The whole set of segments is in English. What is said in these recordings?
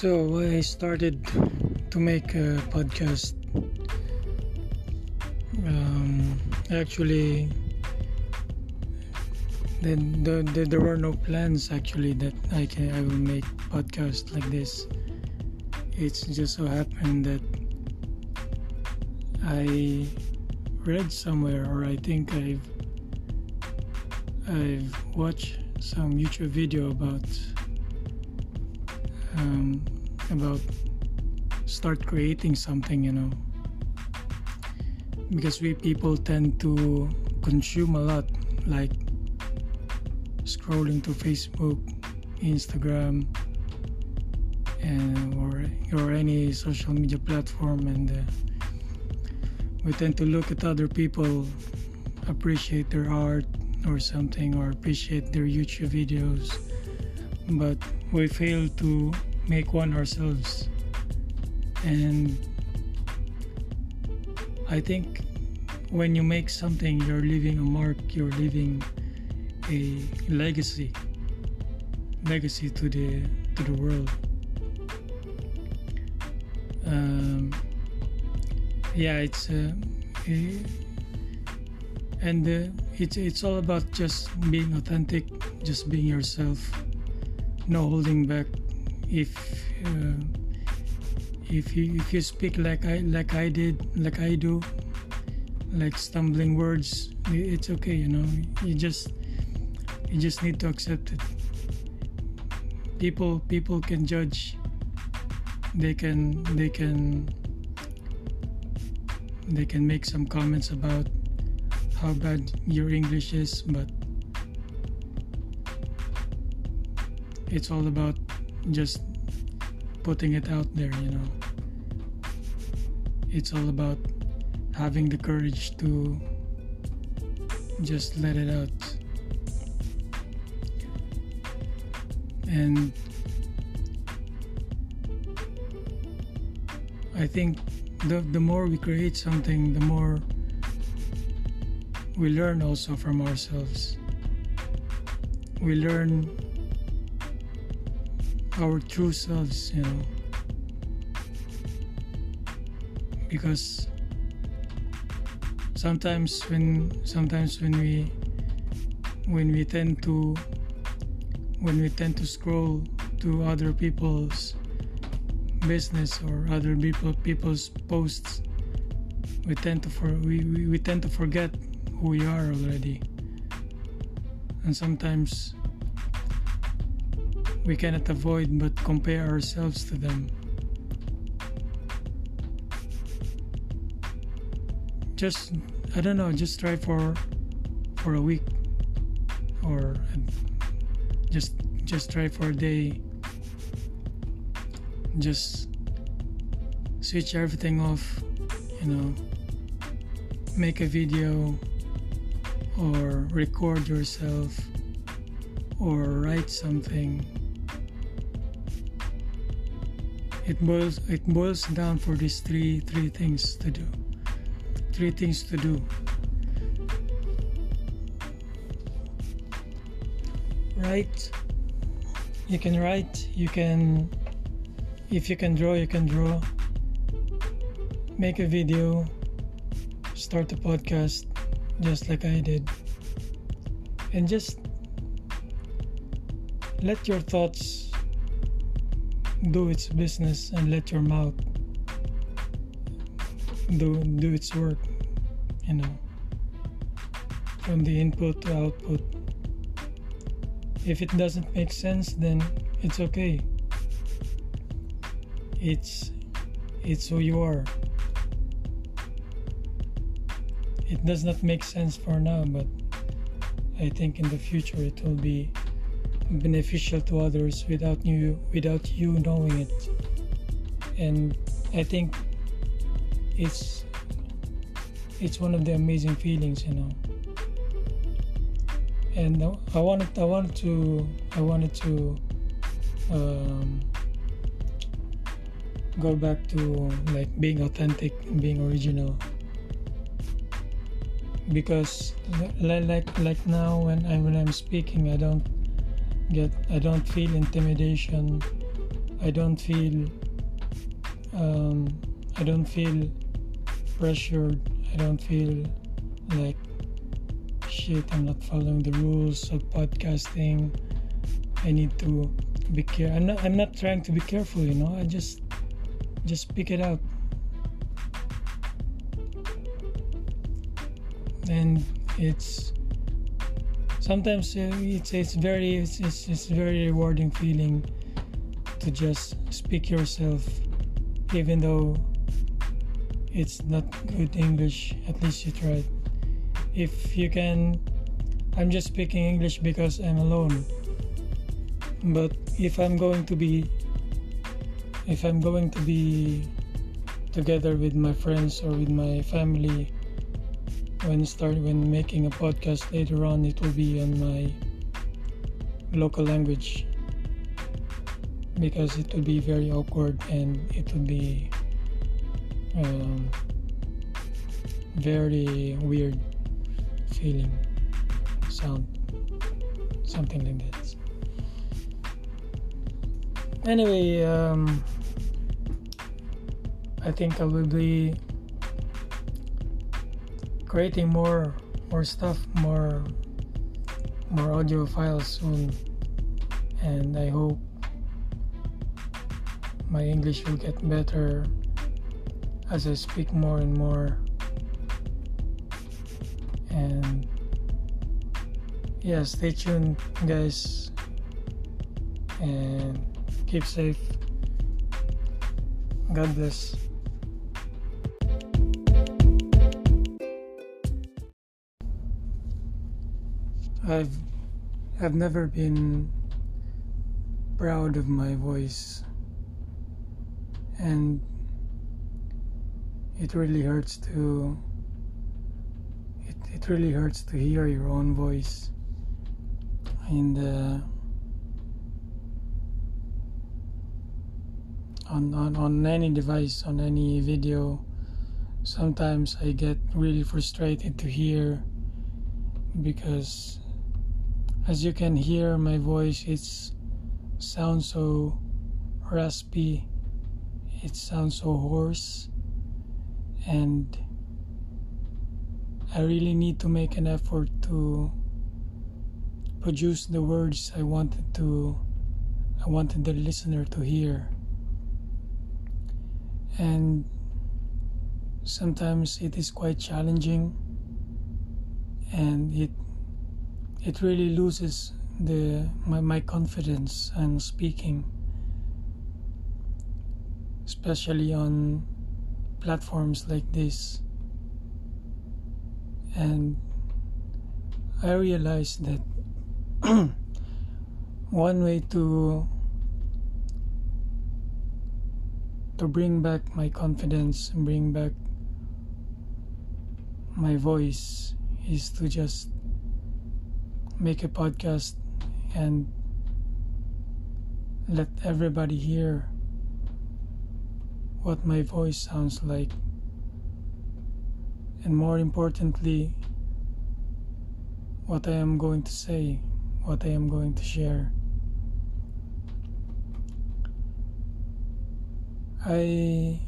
So I started to make a podcast. Um, actually, the, the, there were no plans actually that I can I will make podcast like this. It's just so happened that I read somewhere, or I think I've I've watched some YouTube video about um, about start creating something, you know, because we people tend to consume a lot, like scrolling to Facebook, Instagram, and or or any social media platform, and uh, we tend to look at other people, appreciate their art or something, or appreciate their YouTube videos, but we fail to make one ourselves. And I think when you make something, you're leaving a mark, you're leaving a legacy, legacy to the to the world. Um, yeah, it's uh, and uh, it's it's all about just being authentic, just being yourself, no holding back. If uh, if you if you speak like I like I did, like I do, like stumbling words, it's okay. You know, you just you just need to accept it. People people can judge. They can they can they can make some comments about how bad your English is, but it's all about just putting it out there, you know. It's all about having the courage to just let it out. And I think the, the more we create something, the more we learn also from ourselves. We learn our true selves, you know. Because sometimes when sometimes when we when we tend to when we tend to scroll to other people's business or other people people's posts we tend to for we, we, we tend to forget who we are already and sometimes we cannot avoid but compare ourselves to them. Just i don't know just try for for a week or just just try for a day. Just switch everything off you know. Make a video or record yourself or write something it boils it boils down for these three three things to do. Three things to do. Write. You can write you can if you can draw you can draw. Make a video. Start a podcast just like i did. And just let your thoughts do its business and let your mouth do do its work you know from the input to output. If it doesn't make sense then it's okay. It's it's who you are. It does not make sense for now but i think in the future it will be beneficial to others without you without you knowing it. And i think it's it's one of the amazing feelings you know. And i wanted i wanted to i wanted to um, go back to like being authentic and being original. Because like like now when I when I'm speaking I don't get I don't feel intimidation I don't feel um, I don't feel pressured. I don't feel like shit. I'm not following the rules of podcasting. I need to be care. I'm not. I'm not trying to be careful. You know. I just just pick it out. And it's sometimes uh, it's it's very it's, it's, it's very rewarding feeling to just speak yourself even though it's not good English, at least you tried. If you can, I'm just speaking English because I'm alone. But if I'm going to be, if I'm going to be together with my friends or with my family, when start when making a podcast later on, it will be on my local language. Because it would be very awkward and it would be um, very weird feeling sound something like that. Anyway um, i think i will be creating more more stuff more more audio files soon and i hope my English will get better as I speak more and more. And yeah, stay tuned, guys, and keep safe. God bless. I've I've never been proud of my voice. And it really hurts to it, it really hurts to hear your own voice. In the uh, on, on, on any device on any video sometimes i get really frustrated to hear because as you can hear my voice it's sounds so raspy. It sounds so hoarse. And I really need to make an effort to produce the words I wanted to I wanted the listener to hear. And sometimes it is quite challenging and it it really loses the my, my confidence in speaking especially on platforms like this. And I realized that one way to to bring back my confidence and bring back my voice is to just make a podcast and let everybody hear what my voice sounds like, and more importantly, what I am going to say, what I am going to share. I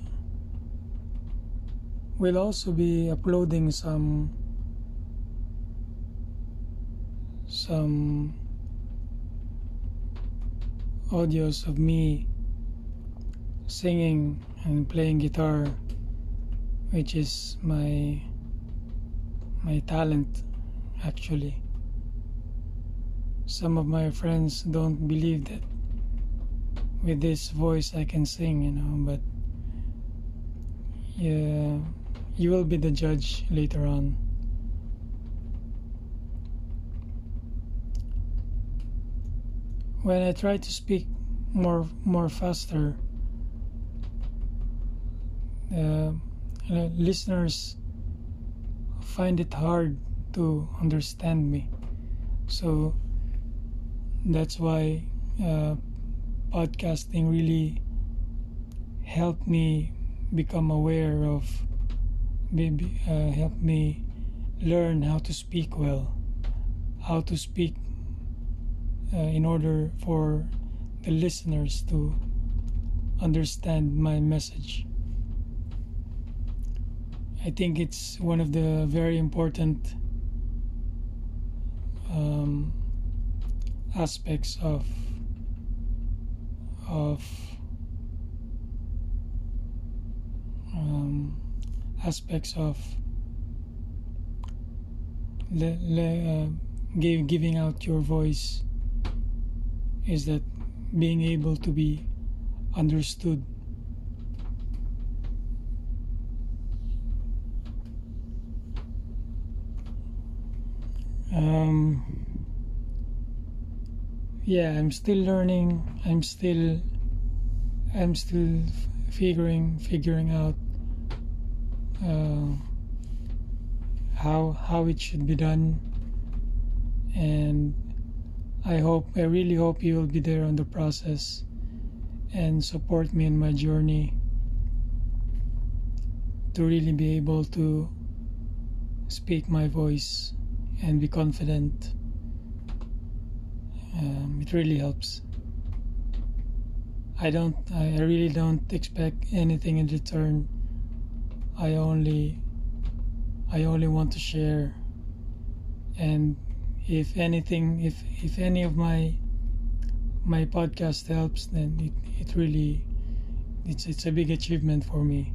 will also be uploading some some audios of me singing and playing guitar which is my my talent actually. Some of my friends don't believe that with this voice I can sing you know but yeah you will be the judge later on when I try to speak more more faster uh, listeners find it hard to understand me. So that's why uh, podcasting really helped me become aware of, maybe uh, helped me learn how to speak well, how to speak in order for the listeners to understand my message. I think it's one of the very important um, aspects of of um, aspects of le, le, uh, give, giving out your voice is that being able to be understood. Um, yeah i'm still learning. I'm still i'm still figuring figuring out uh, how how it should be done. And i hope i really hope you will be there on the process and support me in my journey to really be able to speak my voice and be confident. Um, it really helps. I don't, I really don't expect anything in return. I only, I only want to share. And if anything, if if any of my my podcast helps, then it, it really, it's it's a big achievement for me.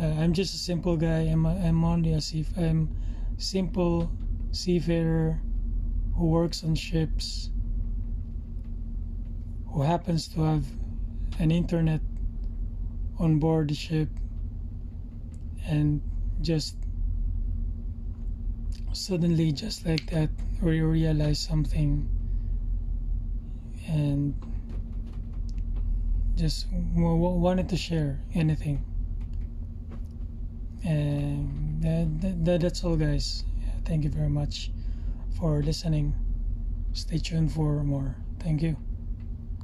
Uh, I'm just a simple guy. I'm a, I'm only as if I'm simple seafarer who works on ships, who happens to have an internet on board the ship, and just suddenly, just like that, we realize something. And just wanted to share anything. And that, that, that's all guys. Thank you very much for listening. Stay tuned for more. Thank you